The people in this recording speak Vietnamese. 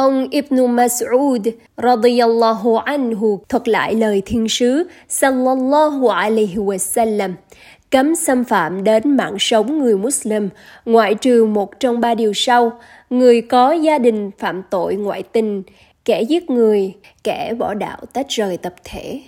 Ông Ibn Mas'ud radiyallahu anhu thuật lại lời thiên sứ sallallahu alaihi wasallam cấm xâm phạm đến mạng sống người Muslim, ngoại trừ một trong ba điều sau, người có gia đình phạm tội ngoại tình, kẻ giết người, kẻ bỏ đạo tách rời tập thể.